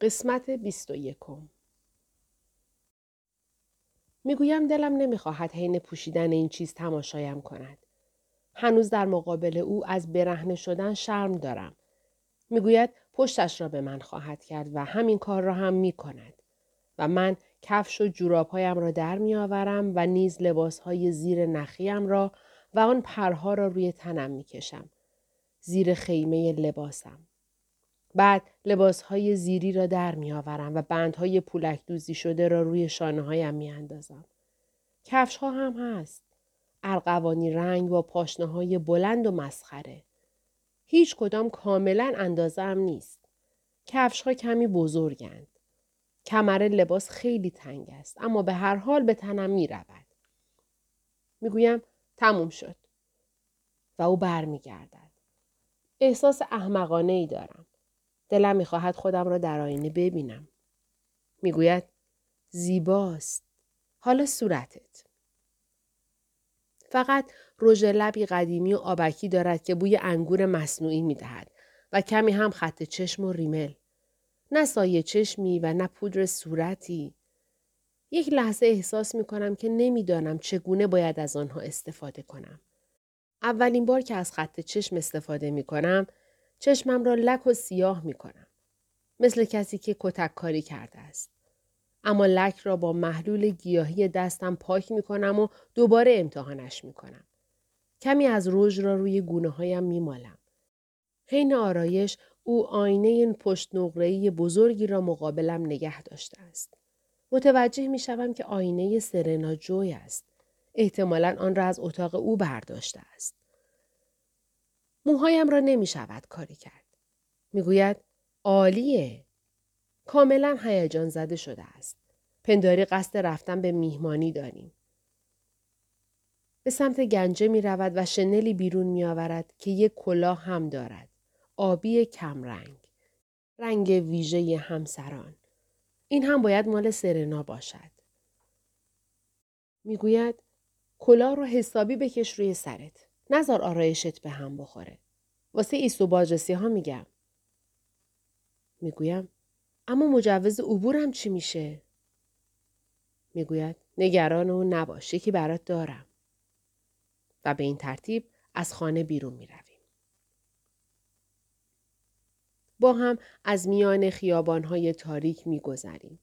قسمت بیست و یکم می‌گویم دلم نمی‌خواهد حین پوشیدن این چیز تماشایم کند. هنوز در مقابل او از برهنه شدن شرم دارم. می‌گوید پشتش را به من خواهد کرد و همین کار را هم می کند. و من کفش و جورابهایم را در می آورم و نیز لباسهای زیر نخیم را و آن پرها را روی تنم می کشم. زیر خیمه لباسم. بعد لباسهای زیری را در می آورم و بندهای پولک دوزی شده را روی شانه هایم می اندازم. کفش ها هم هست. ارغوانی رنگ با پاشنه های بلند و مسخره. هیچ کدام کاملا اندازه هم نیست. کفش ها کمی بزرگند. کمر لباس خیلی تنگ است اما به هر حال به تنم می رود. می گویم تموم شد. و او برمیگردد. احساس احمقانه ای دارم. دلم می‌خواهد خودم را در آینه ببینم. می‌گوید زیباست. حالا صورتت. فقط رژ لبی قدیمی و آبکی دارد که بوی انگور مصنوعی می‌دهد و کمی هم خط چشم و ریمل. نه سایه چشمی و نه پودر صورتی. یک لحظه احساس می کنم که نمی‌دانم چگونه باید از آنها استفاده کنم. اولین بار که از خط چشم استفاده می کنم چشمم را لک و سیاه می کنم. مثل کسی که کتک کاری کرده است. اما لک را با محلول گیاهی دستم پاک می کنم و دوباره امتحانش می کنم. کمی از رژ را روی گونه هایم می مالم. حین آرایش او آینه پشت نقره‌ای بزرگی را مقابلم نگه داشته است. متوجه می شوم که آینه سرنا جوی است. احتمالا آن را از اتاق او برداشته است. موهایم را نمی شود کاری کرد. می‌گوید عالیه. کاملا هیجان زده شده است. پنداری قصد رفتن به میهمانی داریم. به سمت گنجه می رود و شنلی بیرون می آورد که یک کلاه هم دارد. آبی کمرنگ. رنگ ویژه همسران. این هم باید مال سرنا باشد. می‌گوید کلاه رو حسابی بکش روی سرت. نزار آرایشت به هم بخوره. واسه ایست بازرسی ها میگم. می‌گویم اما مجوز عبورم چی میشه؟ می‌گوید نگران و نباش یکی برات دارم. و به این ترتیب از خانه بیرون می رویم. با هم از میان خیابانهای تاریک می گذریم.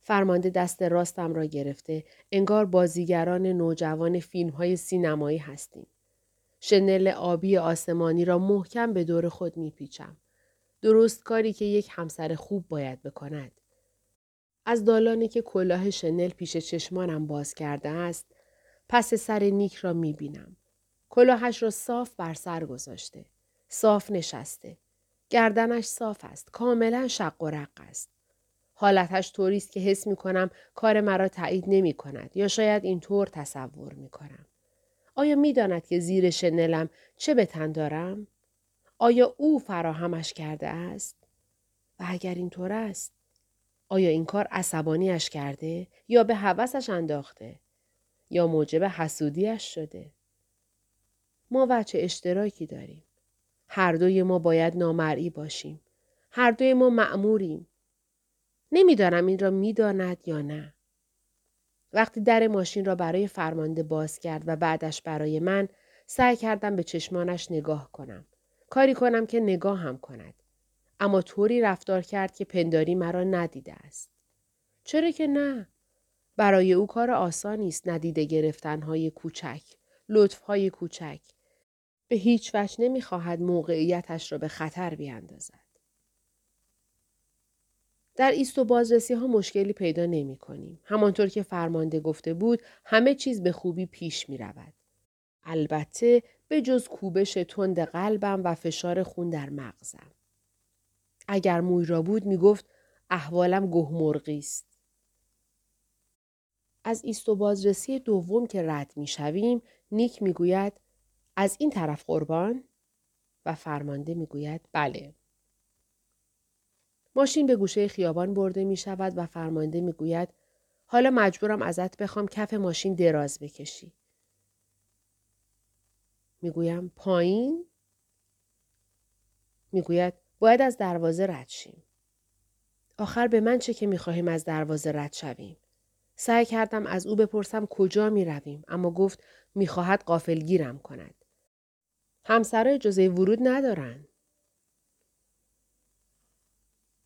فرمانده دست راستم را گرفته انگار بازیگران نوجوان فیلم های سینمایی هستیم. شنل آبی آسمانی را محکم به دور خود میپیچم. درست کاری که یک همسر خوب باید بکند. از دالانی که کلاه شنل پیش چشمانم باز کرده است، پس سر نیک را می بینم. کلاهش را صاف بر سر گذاشته. صاف نشسته. گردنش صاف است. کاملا شق و رق است. حالتش طوری است که حس می کنم کار مرا تایید نمی کند یا شاید اینطور تصور می کنم. آیا می داند که زیر شنلم چه به تن دارم؟ آیا او فراهمش کرده است؟ و اگر اینطور است آیا این کار عصبانیش کرده یا به هوسش انداخته یا موجب حسودیش شده؟ ما وچه اشتراکی داریم. هر دوی ما باید نامرئی باشیم. هر دوی ما مأموریم. نمی‌دانم این را می‌داند یا نه. وقتی در ماشین را برای فرمانده باز کرد و بعدش برای من سعی کردم به چشمانش نگاه کنم. کاری کنم که نگاه هم کند. اما طوری رفتار کرد که پنداری مرا ندیده است. چرا که نه؟ برای او کار آسانی است ندیده گرفتنهای کوچک، لطفهای کوچک. به هیچ وجه نمی‌خواهد موقعیتش را به خطر بیاندازد. در ایست و بازرسی ها مشکلی پیدا نمی کنیم. همانطور که فرمانده گفته بود همه چیز به خوبی پیش می رود. البته به جز کوبش تند قلبم و فشار خون در مغزم. اگر موی را بود می گفت احوالم گهمرغی است. از ایست و بازرسی دوم که رد می شویم نیک می گوید از این طرف قربان و فرمانده می گوید بله. ماشین به گوشه خیابان برده می شود و فرمانده می گوید حالا مجبورم ازت بخوام کف ماشین دراز بکشی. می‌گویم پایین؟ می‌گوید باید از دروازه رد شیم. آخر به من چه که می‌خواهیم از دروازه رد شویم؟ سعی کردم از او بپرسم کجا می رویم اما گفت می‌خواهد قافلگیرم کند. همسرای جزه ورود ندارن.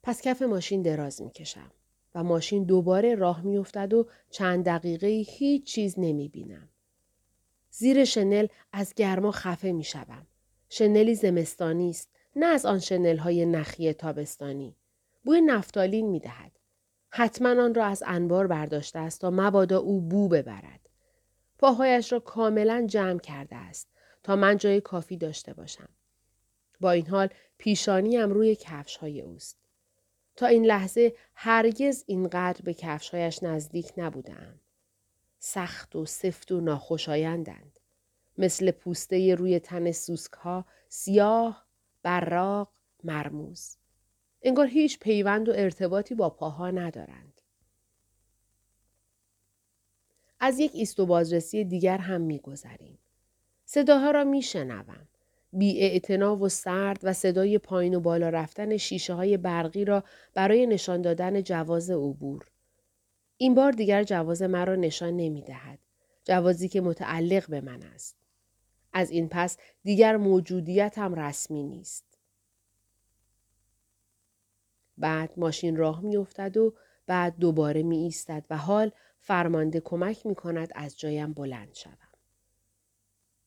پس کف ماشین دراز می‌کشم و ماشین دوباره راه میافتد و چند دقیقه هیچ چیز نمی بینم. زیر شنل از گرما خفه می شدم. شنلی زمستانی است نه از آن شنل های نخی تابستانی. بوی نفتالین می دهد. حتما آن را از انبار برداشته است تا مبادا او بو ببرد. پاهایش را کاملا جمع کرده است تا من جای کافی داشته باشم. با این حال پیشانیم روی کفش های اوست. تا این لحظه هرگز اینقدر به کفشهایش نزدیک نبودم. سخت و سفت و ناخوشایندند. مثل پوسته روی تن سوسک ها سیاه، براق، مرموز. انگار هیچ پیوند و ارتباطی با پاها ندارند. از یک ایست و بازرسی دیگر هم میگذریم. صداها را میشنوم. بی و سرد و صدای پایین و بالا رفتن شیشه های برقی را برای نشان دادن جواز عبور. این بار دیگر جواز مرا نشان نمی دهد. جوازی که متعلق به من است. از این پس دیگر موجودیتم رسمی نیست. بعد ماشین راه می افتد و بعد دوباره می ایستد و حال فرمانده کمک می کند از جایم بلند شوم.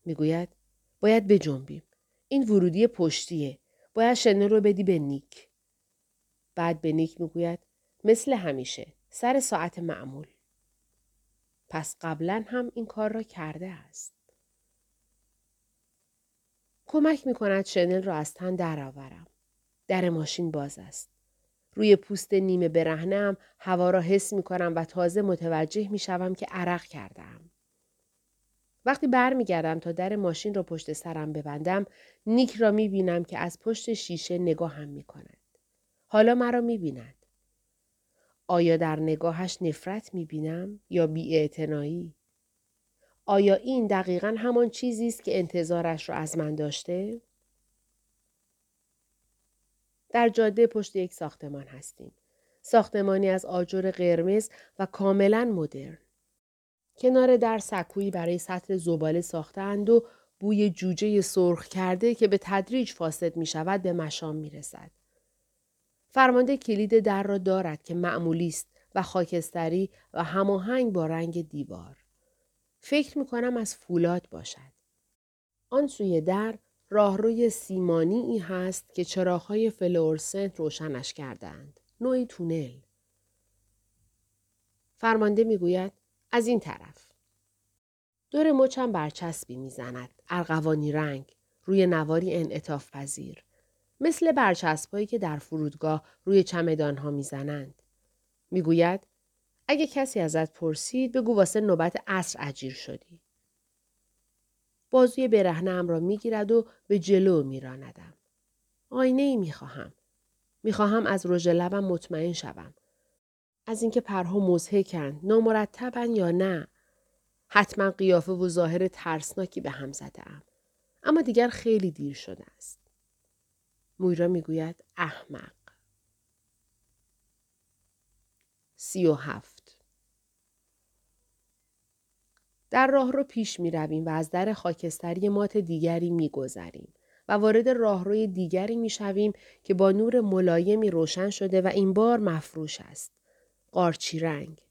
می گوید باید بجنبیم. این ورودی پشتیه. باید شنل رو بدی به نیک. بعد به نیک می‌گوید مثل همیشه سر ساعت معمول. پس قبلا هم این کار را کرده است. کمک می کند شنل را از تن درآورم. در ماشین باز است. روی پوست نیمه برهنم هوا را حس می کنم و تازه متوجه می شوم که عرق کردم. وقتی برمیگردم تا در ماشین را پشت سرم ببندم نیک را می بینم که از پشت شیشه نگاه هم می کند. حالا مرا می بیند. آیا در نگاهش نفرت می بینم یا بیاعتنایی؟ آیا این دقیقا همان چیزی است که انتظارش را از من داشته؟ در جاده پشت یک ساختمان هستیم. ساختمانی از آجر قرمز و کاملا مدرن. کنار در سکویی برای سطل زباله ساختند و بوی جوجه سرخ کرده که به تدریج فاسد می شود به مشام می رسد. فرمانده کلید در را دارد که معمولی است و خاکستری و هماهنگ با رنگ دیوار. فکر می کنم از فولاد باشد. آن سوی در راهروی سیمانی ای هست که چراغهای فلورسنت روشنش کردند. نوعی تونل. فرمانده می‌گوید از این طرف. دور مچم برچسبی می‌زند. ارغوانی رنگ. روی نواری انعطاف پذیر. مثل برچسبهایی که در فرودگاه روی چمدانها می‌زنند. می‌گوید اگه کسی ازت پرسید بگو واسه نوبت عصر اجیر شدی. بازوی برهنم را می‌گیرد و به جلو میراندم. آینه ای می‌خواهم. می‌خواهم از رژ لبم مطمئن شوم. از اینکه پرها مزهکند نامرتبن یا نه حتما قیافه و ظاهر ترسناکی به هم زده ام. اما دیگر خیلی دیر شده است. مویرا می‌گوید احمق. سی و هفت در راه رو پیش می رویم و از در خاکستری مات دیگری می گذریم و وارد راهروی دیگری می شویم که با نور ملایمی روشن شده و این بار مفروش است. قارچی رنگ.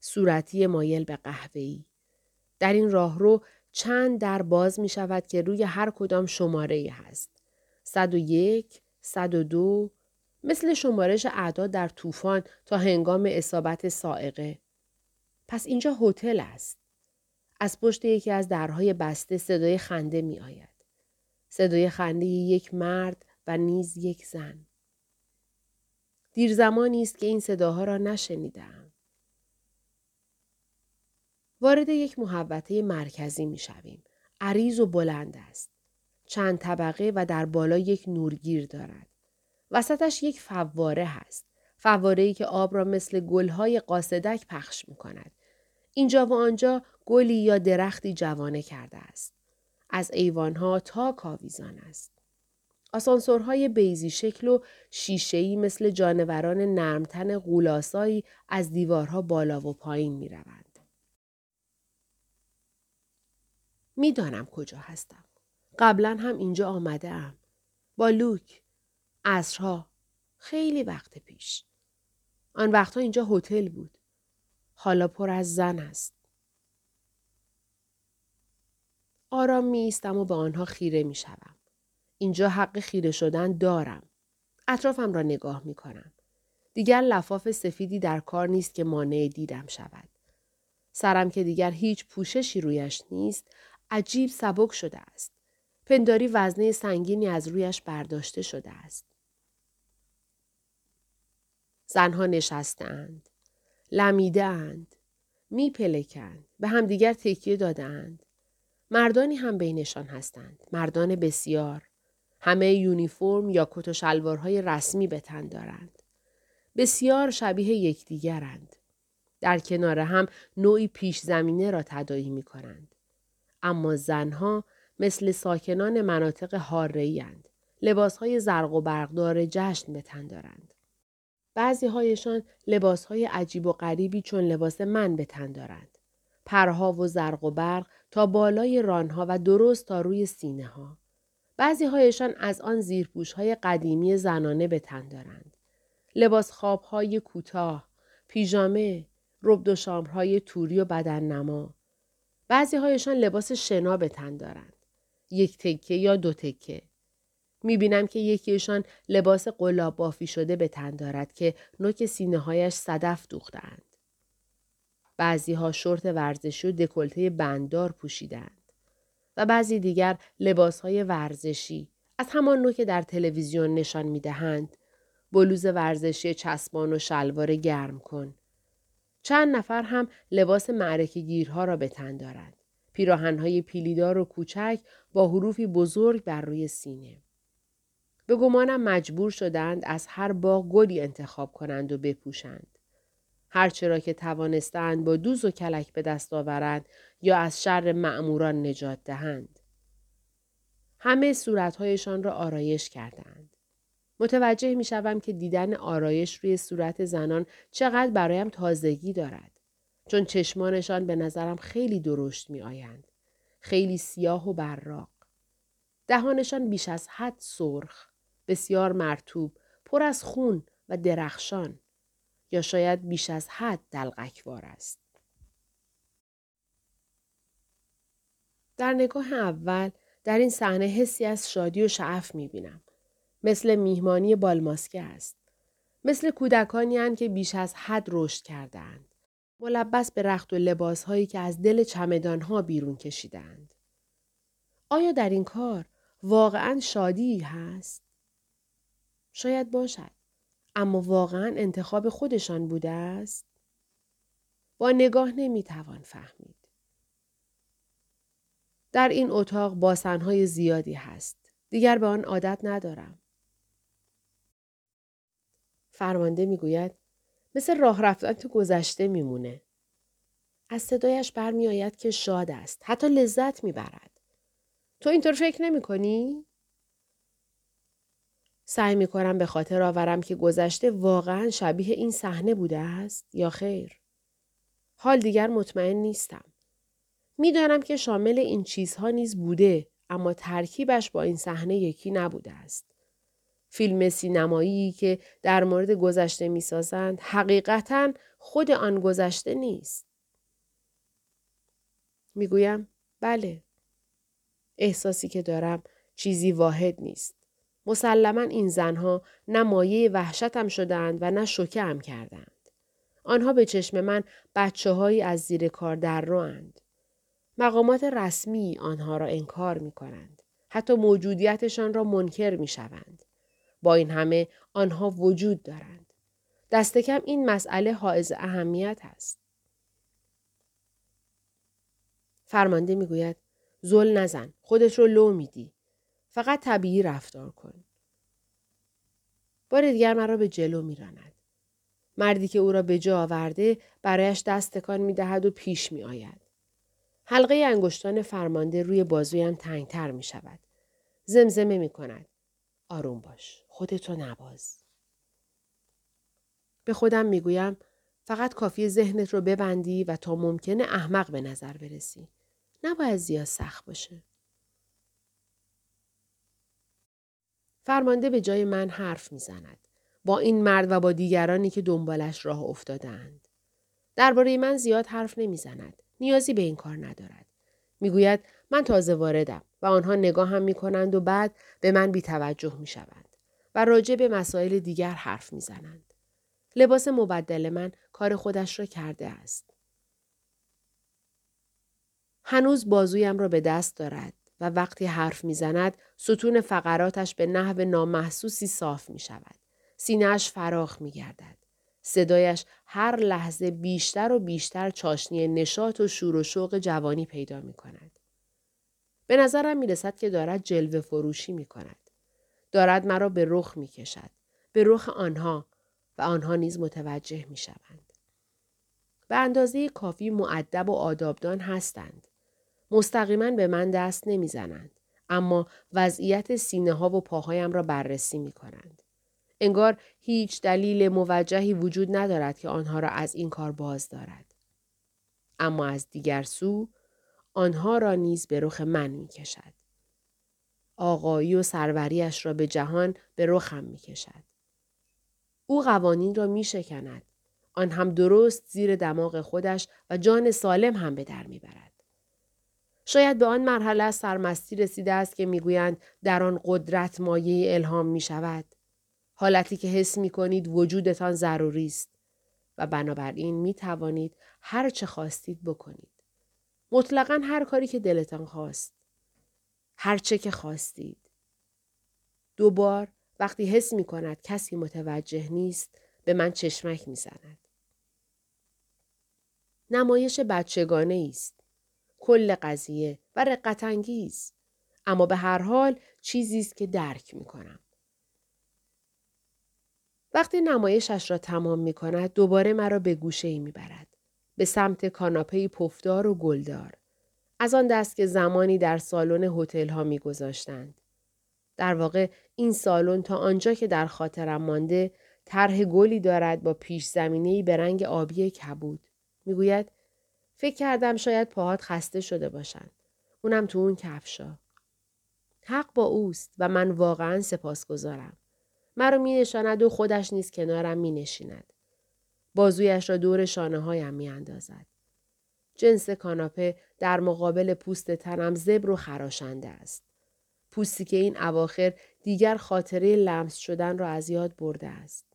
صورتی مایل به قهوه‌ای. در این راهرو چند در باز می شود که روی هر کدام شماره هست. 101, 102 مثل شمارش اعداد در طوفان تا هنگام اصابت سائقه. پس اینجا هتل است. از پشت یکی از درهای بسته صدای خنده می آید. صدای خنده یک مرد و نیز یک زن. دیر زمانی است که این صداها را نشنیدم. وارد یک محوطه مرکزی می شویم. عریض و بلند است. چند طبقه و در بالا یک نورگیر دارد. وسطش یک فواره هست. فواره ای که آب را مثل گلهای قاصدک پخش می کند. اینجا و آنجا گلی یا درختی جوانه کرده است. از ایوانها تا کاویزان است. آسانسورهای بیزی شکل و شیشه‌ای مثل جانوران نرمتن غولاسایی از دیوارها بالا و پایین می روند. می‌دانم کجا هستم. قبلا هم اینجا آمده ام. با لوک. عصرها. خیلی وقت پیش. آن وقتها اینجا هتل بود. حالا پر از زن است. آرام می ایستم و به آنها خیره می شوم. اینجا حق خیره شدن دارم. اطرافم را نگاه می کنم. دیگر لفاف سفیدی در کار نیست که مانع دیدم شود. سرم که دیگر هیچ پوششی رویش نیست عجیب سبک شده است. پنداری وزنه سنگینی از رویش برداشته شده است. زنها نشستند. لمیده اند. می پلکند. به همدیگر تکیه دادند. مردانی هم بینشان هستند. مردان بسیار. همه یونیفرم یا کت و شلوارهای رسمی به تن دارند. بسیار شبیه یکدیگرند. در کنار هم نوعی پیش زمینه را تدایی می کنند. اما زنها مثل ساکنان مناطق حاره‌ای اند. لباسهای زرق و برقدار جشن به تن دارند. بعضی هایشان لباس عجیب و غریبی چون لباس من به تن دارند. پرها و زرق و برق تا بالای رانها و درست تا روی سینه ها. بعضی هایشان از آن زیرپوش های قدیمی زنانه به تن دارند. لباس خواب های کوتاه، پیژامه، ربد و شامرهای توری و بدن نما. بعضی هایشان لباس شنا به تن دارند. یک تکه یا دو تکه. می‌بینم که یکیشان لباس قلاب بافی شده به تن دارد که نوک سینه هایش صدف دوختند. بعضی ها شورت ورزشی و دکلته بندار پوشیدند. و بعضی دیگر لباس های ورزشی از همان نوع که در تلویزیون نشان می‌دهند بلوز ورزشی چسبان و شلوار گرم کن. چند نفر هم لباس معرکه گیرها را به تن دارند. پیراهنهای پیلیدار و کوچک با حروفی بزرگ بر روی سینه. به گمانم مجبور شدند از هر باغ گلی انتخاب کنند و بپوشند. هرچرا که توانستند با دوز و کلک به دست آورند یا از شر معموران نجات دهند. همه صورتهایشان را آرایش کردند. متوجه می شوم که دیدن آرایش روی صورت زنان چقدر برایم تازگی دارد. چون چشمانشان به نظرم خیلی درشت می آیند. خیلی سیاه و براق. دهانشان بیش از حد سرخ. بسیار مرتوب. پر از خون و درخشان. یا شاید بیش از حد دلغکوار است. در نگاه اول در این صحنه حسی از شادی و شعف می بینم. مثل میهمانی بالماسکه است. مثل کودکانی که بیش از حد رشد کردند. ملبس به رخت و لباس هایی که از دل چمدان ها بیرون کشیدند. آیا در این کار واقعا شادی هست؟ شاید باشد. اما واقعا انتخاب خودشان بوده است؟ با نگاه نمی‌توان فهمید. در این اتاق باسنهای زیادی هست. دیگر به آن عادت ندارم. فرمانده می‌گوید مثل راه رفتن تو گذشته میمونه. از صدایش برمیآید که شاد است. حتی لذت می‌برد. تو اینطور فکر نمی کنی؟ سعی می کنم به خاطر آورم که گذشته واقعا شبیه این صحنه بوده است یا خیر. حال دیگر مطمئن نیستم. می‌دانم که شامل این چیزها نیز بوده اما ترکیبش با این صحنه یکی نبوده است. فیلم سینمایی که در مورد گذشته می‌سازند حقیقتا خود آن گذشته نیست. می‌گویم بله. احساسی که دارم چیزی واحد نیست. مسلما این زنها نه مایه وحشتم شدند و نه شکه کردند. آنها به چشم من بچه هایی از زیر کار در روند. مقامات رسمی آنها را انکار می کنند. حتی موجودیتشان را منکر می شوند. با این همه آنها وجود دارند. دست کم این مسئله حائز اهمیت است. فرمانده می‌گوید زل نزن خودش رو لو میدی فقط طبیعی رفتار کن بار دیگر مرا به جلو میراند مردی که او را به جا آورده برایش دست تکان می‌دهد و پیش می آید. حلقه انگشتان فرمانده روی بازویم تنگتر می شود. زمزمه می کند. آروم باش. خودتو نباز. به خودم می‌گویم فقط کافی ذهنت رو ببندی و تا ممکنه احمق به نظر برسی. نباید زیاد سخت باشه. فرمانده به جای من حرف می‌زند. با این مرد و با دیگرانی که دنبالش راه افتادند. درباره من زیاد حرف نمی‌زند. نیازی به این کار ندارد. می‌گوید من تازه واردم و آنها نگاه هم می کنند و بعد به من بیتوجه می شوند و راجع به مسائل دیگر حرف می زنند. لباس مبدل من کار خودش را کرده است. هنوز بازویم را به دست دارد و وقتی حرف می‌زند ستون فقراتش به نحو نامحسوسی صاف می شود. سینهش فراخ می گردد. صدایش هر لحظه بیشتر و بیشتر چاشنی نشاط و شور و شوق جوانی پیدا می کند. به نظرم می رسد که دارد جلوه فروشی می کند. دارد مرا به رخ می کشد. به رخ آنها و آنها نیز متوجه می شوند. به اندازه کافی معدب و آدابدان هستند. مستقیما به من دست نمی‌زنند اما وضعیت سینه ها و پاهایم را بررسی می کنند. انگار هیچ دلیل موجهی وجود ندارد که آنها را از این کار باز دارد. اما از دیگر سو آنها را نیز به رخ من می کشد. آقایی و سروریش را به جهان به رخم می کشد. او قوانین را می شکند. آن هم درست زیر دماغ خودش و جان سالم هم به در می برد. شاید به آن مرحله از سرمستی رسیده است که می‌گویند در آن قدرت مایه الهام می شود. حالتی که حس می کنید وجودتان ضروری است و بنابراین می توانید هر چه خواستید بکنید. مطلقا هر کاری که دلتان خواست. هر چه که خواستید. دوبار وقتی حس می کند کسی متوجه نیست به من چشمک می زند. نمایش بچگانه است. کل قضیه و رقت انگیز. اما به هر حال چیزی است که درک می کنم. وقتی نمایشش را تمام می کند دوباره مرا به گوشه ای می برد. به سمت کاناپه پفدار و گلدار. از آن دست که زمانی در سالن هتل ها می گذاشتند. در واقع این سالن تا آنجا که در خاطرم مانده طرح گلی دارد با پیش زمینه به رنگ آبی کبود. می‌گوید فکر کردم شاید پاهات خسته شده باشند. اونم تو اون کفشا. حق با اوست و من واقعا سپاسگزارم. مرا می نشاند و خودش نیز کنارم می نشیند. بازویش را دور شانه هایم می اندازد. جنس کاناپه در مقابل پوست تنم زبر و خراشنده است. پوستی که این اواخر دیگر خاطره لمس شدن را از یاد برده است.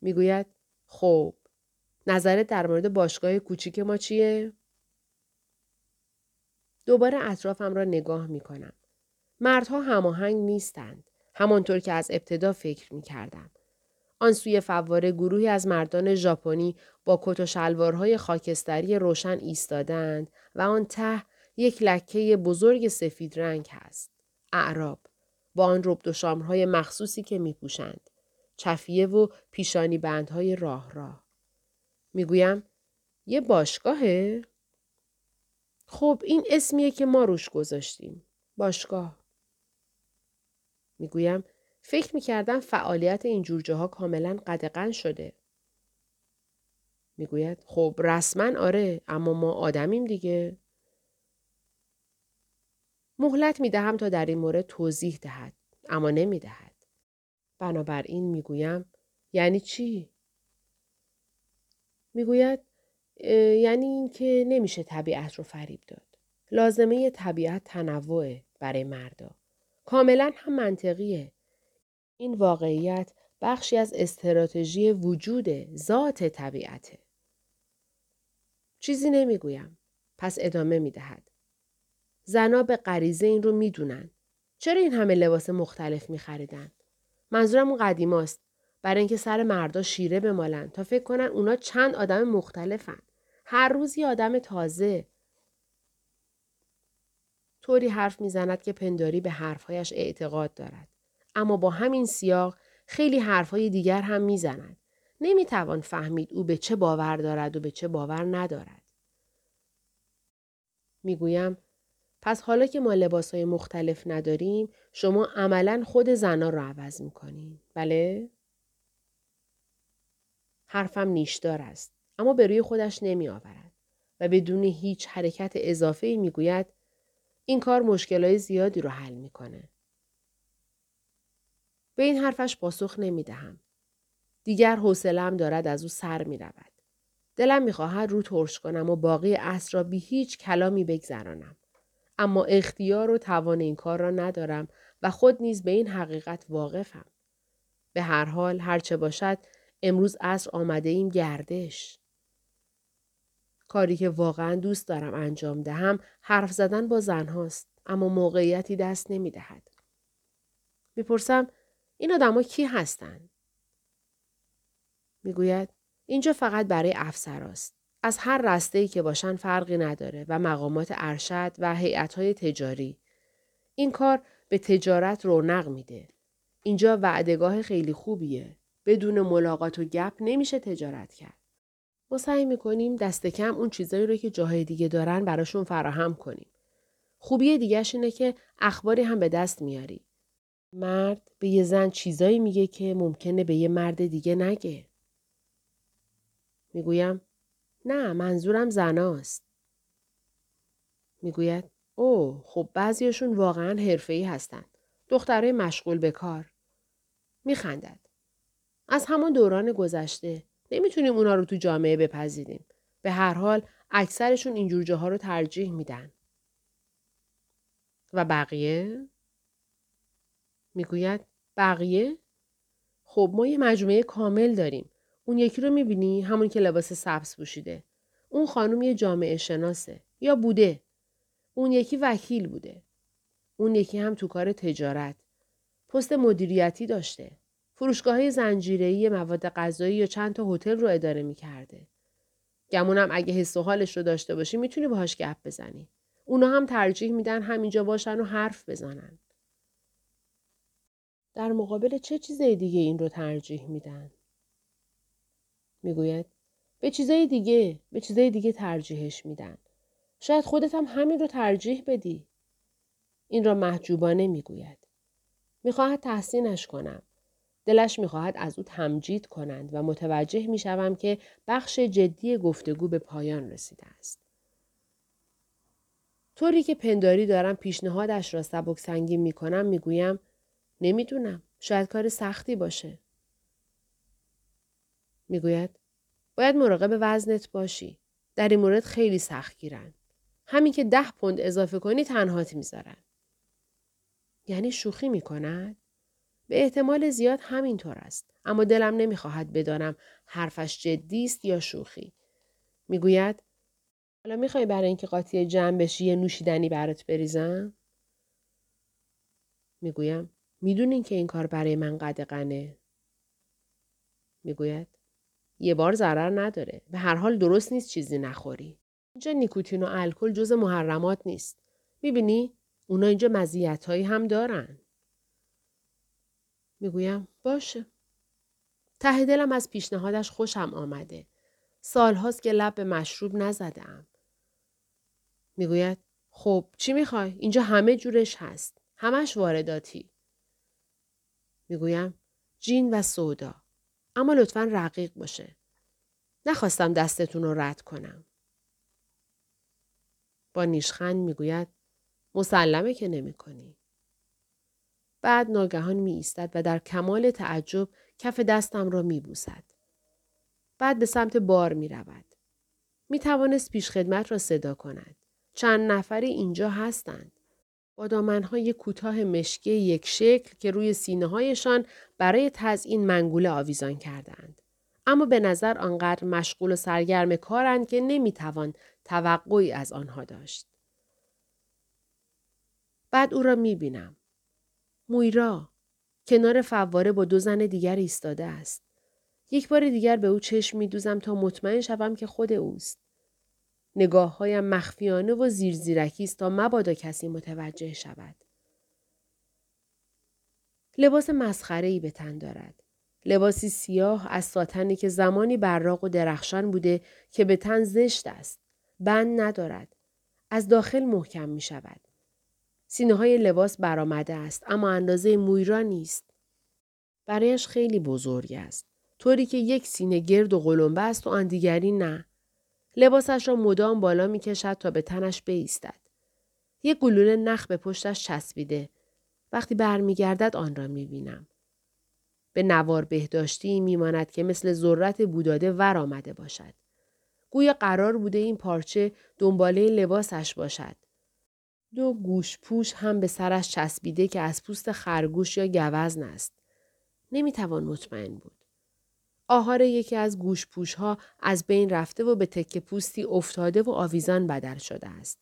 می‌گوید خب نظرت در مورد باشگاه کوچیک ما چیه؟ دوباره اطرافم را نگاه می کنم. مردها هماهنگ نیستند. همانطور که از ابتدا فکر می کردم. آن سوی فواره گروهی از مردان ژاپنی با کت و شلوارهای خاکستری روشن ایستادند و آن ته یک لکه بزرگ سفید رنگ هست. اعراب با آن ربد و شامرهای مخصوصی که می پوشند. چفیه و پیشانی بندهای راه راه. می‌گویم یه باشگاهه؟ خب این اسمیه که ما روش گذاشتیم. باشگاه. می‌گویم فکر می‌کردم فعالیت این جور جاها کاملا قدقن شده. می‌گوید خب رسما آره اما ما آدمیم دیگه. مهلت می‌دهم تا در این مورد توضیح دهد اما نمی‌دهد. بنابراین می‌گویم یعنی چی؟ می‌گوید یعنی اینکه نمیشه طبیعت رو فریب داد. لازمه طبیعت تنوعه برای مردا. کاملا هم منطقیه. این واقعیت بخشی از استراتژی وجود ذات طبیعته. چیزی نمی‌گویم. پس ادامه می‌دهد. زنا به غریزه این رو می‌دونن. چرا این همه لباس مختلف میخریدن؟ منظورم اون قدیماست. برای اینکه سر مردا شیره بمالن تا فکر کنن اونا چند آدم مختلفن. هر روز یه آدم تازه. طوری حرف می‌زند که پنداری به حرفهایش اعتقاد دارد. اما با همین سیاق خیلی حرفهای دیگر هم می‌زند. نمی‌توان فهمید او به چه باور دارد و به چه باور ندارد. می‌گویم پس حالا که ما لباس های مختلف نداریم شما عملا خود زنا رو عوض می‌کنین. بله؟ حرفم نیشدار است. اما به روی خودش نمی آورد و بدون هیچ حرکت اضافه ای می گوید این کار مشکلات زیادی رو حل می‌کنه. به این حرفش پاسخ نمی دهم. دیگر حوصله‌ام دارد از او سر می رود. دلم می‌خواهد رو ترش کنم و باقی عصر را بی هیچ کلامی بگذرانم. اما اختیار و توان این کار را ندارم و خود نیز به این حقیقت واقفم. به هر حال هرچه باشد امروز عصر آمده ایم گردش. کاری که واقعا دوست دارم انجام دهم حرف زدن با زنهاست اما موقعیتی دست نمی دهد. می‌پرسم این آدما کی هستند؟ می‌گوید اینجا فقط برای افسراست. از هر رسته که باشن فرقی نداره و مقامات ارشد و هیئت‌های تجاری. این کار به تجارت رونق میده. اینجا وعدگاه خیلی خوبیه. بدون ملاقات و گپ نمیشه تجارت کرد. ما سعی می‌کنیم دست کم اون چیزایی رو که جاهای دیگه دارن براشون فراهم کنیم. خوبی دیگهش اینه که اخباری هم به دست میاری. مرد به یه زن چیزایی میگه که ممکنه به یه مرد دیگه نگه. می‌گویم نه منظورم زناست. می‌گوید او خب بعضیشون واقعا حرفه‌ای هستند. دخترای مشغول به کار. میخندد. از همان دوران گذشته نمی‌تونیم اونا رو تو جامعه بپذیریم. به هر حال اکثرشون اینجور جاها رو ترجیح میدن. و بقیه؟ می‌گوید بقیه؟ خب ما یه مجموعه کامل داریم. اون یکی رو می‌بینی همون که لباس سبز پوشیده. اون خانم یه جامعه شناسه. یا بوده. اون یکی وکیل بوده. اون یکی هم تو کار تجارت. پست مدیریتی داشته. فروشگاه های زنجیره‌ای مواد غذایی یا چند تا هتل رو اداره می‌کرده. گمونم اگه حس و حالش رو داشته باشی می‌تونی باهاش گپ بزنی. اونا هم ترجیح میدن همینجا باشن و حرف بزنن. در مقابل چه چیزای دیگه این رو ترجیح میدن؟ می‌گوید به چیزای دیگه به چیزای دیگه ترجیحش میدن. شاید خودت هم همین رو ترجیح بدی. این را محجوبانه می‌گوید. می‌خواهد تحسینش کنم. دلش می‌خواهد از او تمجید کنند و متوجه می‌شوم که بخش جدی گفتگو به پایان رسیده است. طوری که پنداری دارم پیشنهادش را سبک سنگین می کنم می گویم نمی‌دونم شاید کار سختی باشه. می‌گوید باید مراقب وزنت باشی. در این مورد خیلی سخت گیرن. همین که ده پوند اضافه کنی تنهات می‌ذارن. یعنی شوخی می‌کند؟ به احتمال زیاد همینطور است. اما دلم نمی‌خواهد بدانم حرفش جدی است یا شوخی. می‌گوید حالا می‌خوای برای اینکه قاطی جمع بشی یه نوشیدنی برات بریزم؟ می‌گویم می‌دونین که این کار برای من قدقنه؟ می‌گوید یه بار ضرر نداره. به هر حال درست نیست چیزی نخوری. اینجا نیکوتین و الکل جز محرمات نیست. می‌بینی؟ اونا اینجا مزیت هم دارن. می‌گویم باشه. ته دلم از پیشنهادش خوشم آمده. سالهاست که لب به مشروب نزدم. می‌گوید خب چی می‌خوای؟ اینجا همه جورش هست. همش وارداتی. می‌گویم جین و سودا. اما لطفا رقیق باشه. نخواستم دستتون رو رد کنم. با نیشخند می‌گوید مسلمه که نمی کنی. بعد ناگهان می ایستد و در کمال تعجب کف دستم را می بوسد. بعد به سمت بار می رود. می توانست پیش خدمت را صدا کند. چند نفری اینجا هستند. با دامنهای کوتاه مشکی یک شکل که روی سینه هایشان برای تزئین منگوله آویزان کردند. اما به نظر آنقدر مشغول و سرگرم کارند که نمی‌توان توقعی از آنها داشت. بعد او را می بینم. مویرا کنار فواره با دو زن دیگر ایستاده است. یک بار دیگر به او چشم می دوزم تا مطمئن شوم که خود اوست. نگاه هایم مخفیانه و زیرزیرکی است تا مبادا کسی متوجه شود. لباس مسخره به تن دارد. لباسی سیاه از ساتنی که زمانی براق و درخشان بوده که به تن زشت است. بند ندارد. از داخل محکم می شود. سینه های لباس برآمده است اما اندازه مویرا نیست. برایش خیلی بزرگ است. طوری که یک سینه گرد و قلمبه است و آن دیگری نه. لباسش را مدام بالا می کشد تا به تنش بیستد. یک گلوله نخ به پشتش چسبیده. وقتی برمیگردد آن را می بینم. به نوار بهداشتی میماند که مثل ذرت بوداده ور آمده باشد. گویا قرار بوده این پارچه دنباله لباسش باشد. دو گوش پوش هم به سرش چسبیده که از پوست خرگوش یا گوزن است. نمی‌توان مطمئن بود. آهار یکی از گوش پوش ها از بین رفته و به تکه پوستی افتاده و آویزان بدل شده است.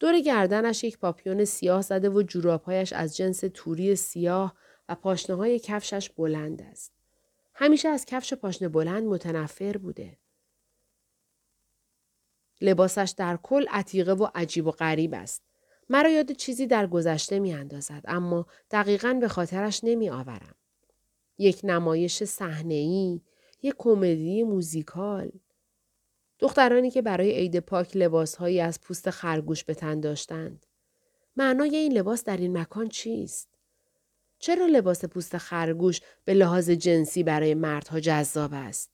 دور گردنش یک پاپیون سیاه زده و جورابهایش از جنس توری سیاه و پاشنه های کفشش بلند است. همیشه از کفش پاشنه بلند متنفر بوده. لباسش در کل عتیقه و عجیب و غریب است. مرا یاد چیزی در گذشته می اندازد اما دقیقا به خاطرش نمی آورم. یک نمایش صحنه‌ای، یک کمدی موزیکال. دخترانی که برای عید پاک لباسهایی از پوست خرگوش به تن داشتند. معنای این لباس در این مکان چیست؟ چرا لباس پوست خرگوش به لحاظ جنسی برای مردها جذاب است؟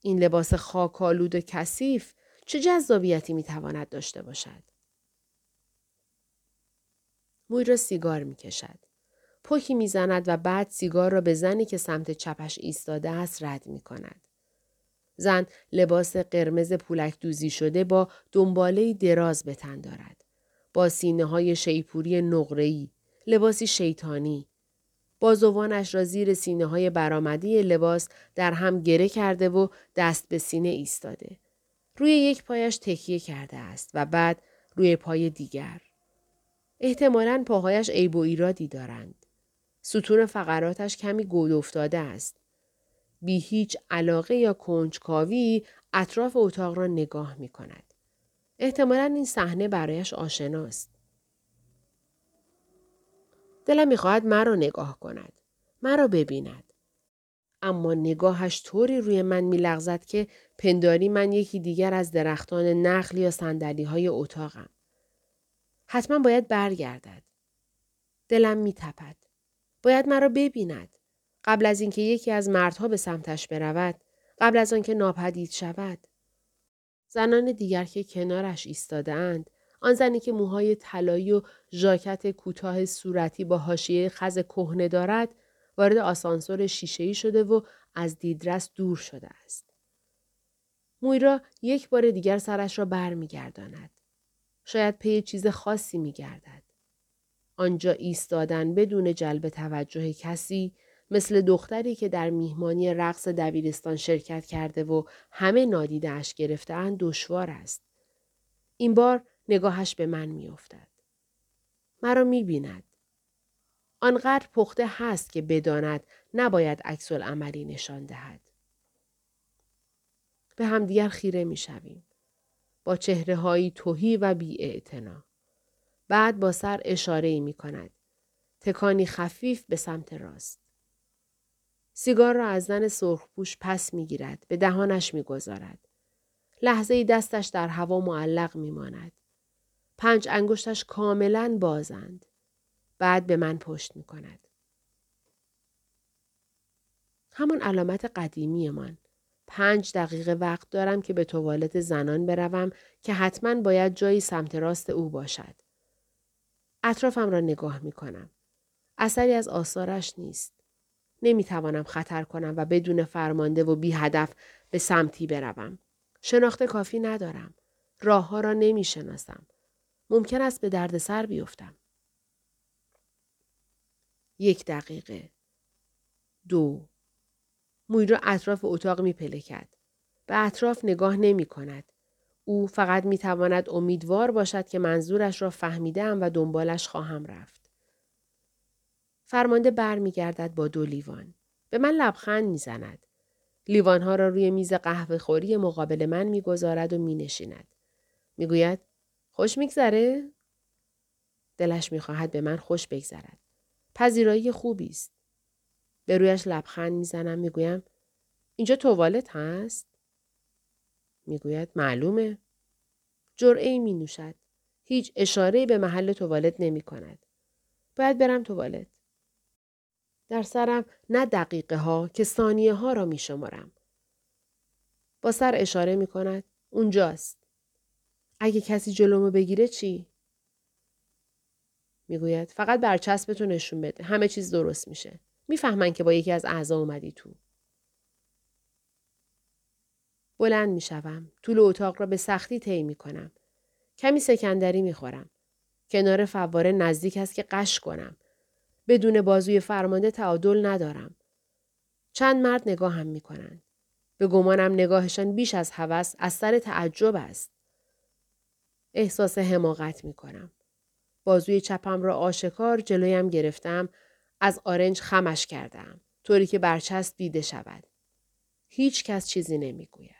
این لباس خاکالود و کثیف چه جذابیتی می‌تواند داشته باشد؟ موی را سیگار می کشد. پوکی می‌زند و بعد سیگار را به زنی که سمت چپش ایستاده است رد می کند. زن لباس قرمز پولک دوزی شده با دنباله دراز به تن دارد. با سینه های شیپوری نقره‌ای، لباسی شیطانی. بازوانش را زیر سینه های برامدی لباس در هم گره کرده و دست به سینه ایستاده. روی یک پایش تکیه کرده است و بعد روی پای دیگر. احتمالاً پاهایش عیب و ایرادی دارند. ستون فقراتش کمی گود افتاده است. بی هیچ علاقه یا کنجکاوی اطراف اتاق را نگاه می کند. احتمالا این صحنه برایش آشناست. دلم می‌خواهد مرا نگاه کند. مرا ببیند. اما نگاهش طوری روی من میلغزد که پنداری من یکی دیگر از درختان نخل یا سندلی های اتاقم. حتما باید برگردد. دلم میتپد. باید مرا ببیند. قبل از اینکه یکی از مردها به سمتش برود. قبل از آنکه ناپدید شود. زنان دیگر که کنارش ایستادهاند آن زنی که موهای طلایی و ژاکت کوتاه صورتی با حاشیه خز کهنه دارد وارد آسانسور شیشهای شده و از دیدرس دور شده است. مویرا یک بار دیگر سرش را بر می گرداند. شاید پی چیز خاصی می گردد. آنجا ایستادن بدون جلب توجه کسی مثل دختری که در میهمانی رقص دبیرستان شرکت کرده و همه نادیدهاش گرفتهاند دشوار است. این بار نگاهش به من میافتد. مرا می‌بیند. آنقدر پخته هست که بداند نباید عکس عملی نشان دهد. به همدیگر خیره می‌شویم. با چهره هایی توهی و بی بعد با سر اشاره می کند. تکانی خفیف به سمت راست. سیگار را از زن سرخپوش پس می گیرد. به دهانش می گذارد. لحظه ای دستش در هوا معلق می ماند. پنج انگشتش کاملا بازند. بعد به من پشت می کند. همان علامت قدیمی من. پنج دقیقه وقت دارم که به توالت زنان بروم که حتما باید جایی سمت راست او باشد. اطرافم را نگاه می کنم. اثری از آثارش نیست. نمی توانم خطر کنم و بدون فرمانده و بی هدف به سمتی بروم. شناخت کافی ندارم. راه ها را نمی شناسم. ممکن است به درد سر بیفتم. یک دقیقه. دو. موی را اطراف اتاق می پلکد. به اطراف نگاه نمی کند. او فقط می تواند امیدوار باشد که منظورش را فهمیدم و دنبالش خواهم رفت. فرمانده بر می گردد با دو لیوان. به من لبخند می زند. لیوانها را روی میز قهوه خوری مقابل من می‌گذارد و می نشیند. می گوید خوش میگذره؟ دلش می‌خواهد به من خوش بگذرد. پذیرایی خوبی است. به رویش لبخند می‌زنم می‌گویم اینجا توالت هست؟ می‌گوید معلومه. جرعه می نوشد. هیچ اشاره به محل توالت نمی کند. باید برم توالت. در سرم نه دقیقه ها که ثانیه ها را می شمارم. با سر اشاره می کند. اونجاست. اگه کسی جلومو بگیره چی؟ می‌گوید فقط برچسبتو نشون بده. همه چیز درست میشه. می‌فهمن که با یکی از اعضا اومدی تو. بلند می‌شوم. طول اتاق را به سختی طی می کنم. کمی سکندری می‌خورم. کنار فواره نزدیک است که قش کنم. بدون بازوی فرمانده تعادل ندارم. چند مرد نگاه هم می کنند. به گمانم نگاهشان بیش از هوس از سر تعجب است. احساس حماقت می کنم. بازوی چپم را آشکار جلویم گرفتم از آرنج خمش کردم طوری که برچسب دیده شود. هیچ کس چیزی نمی‌گوید.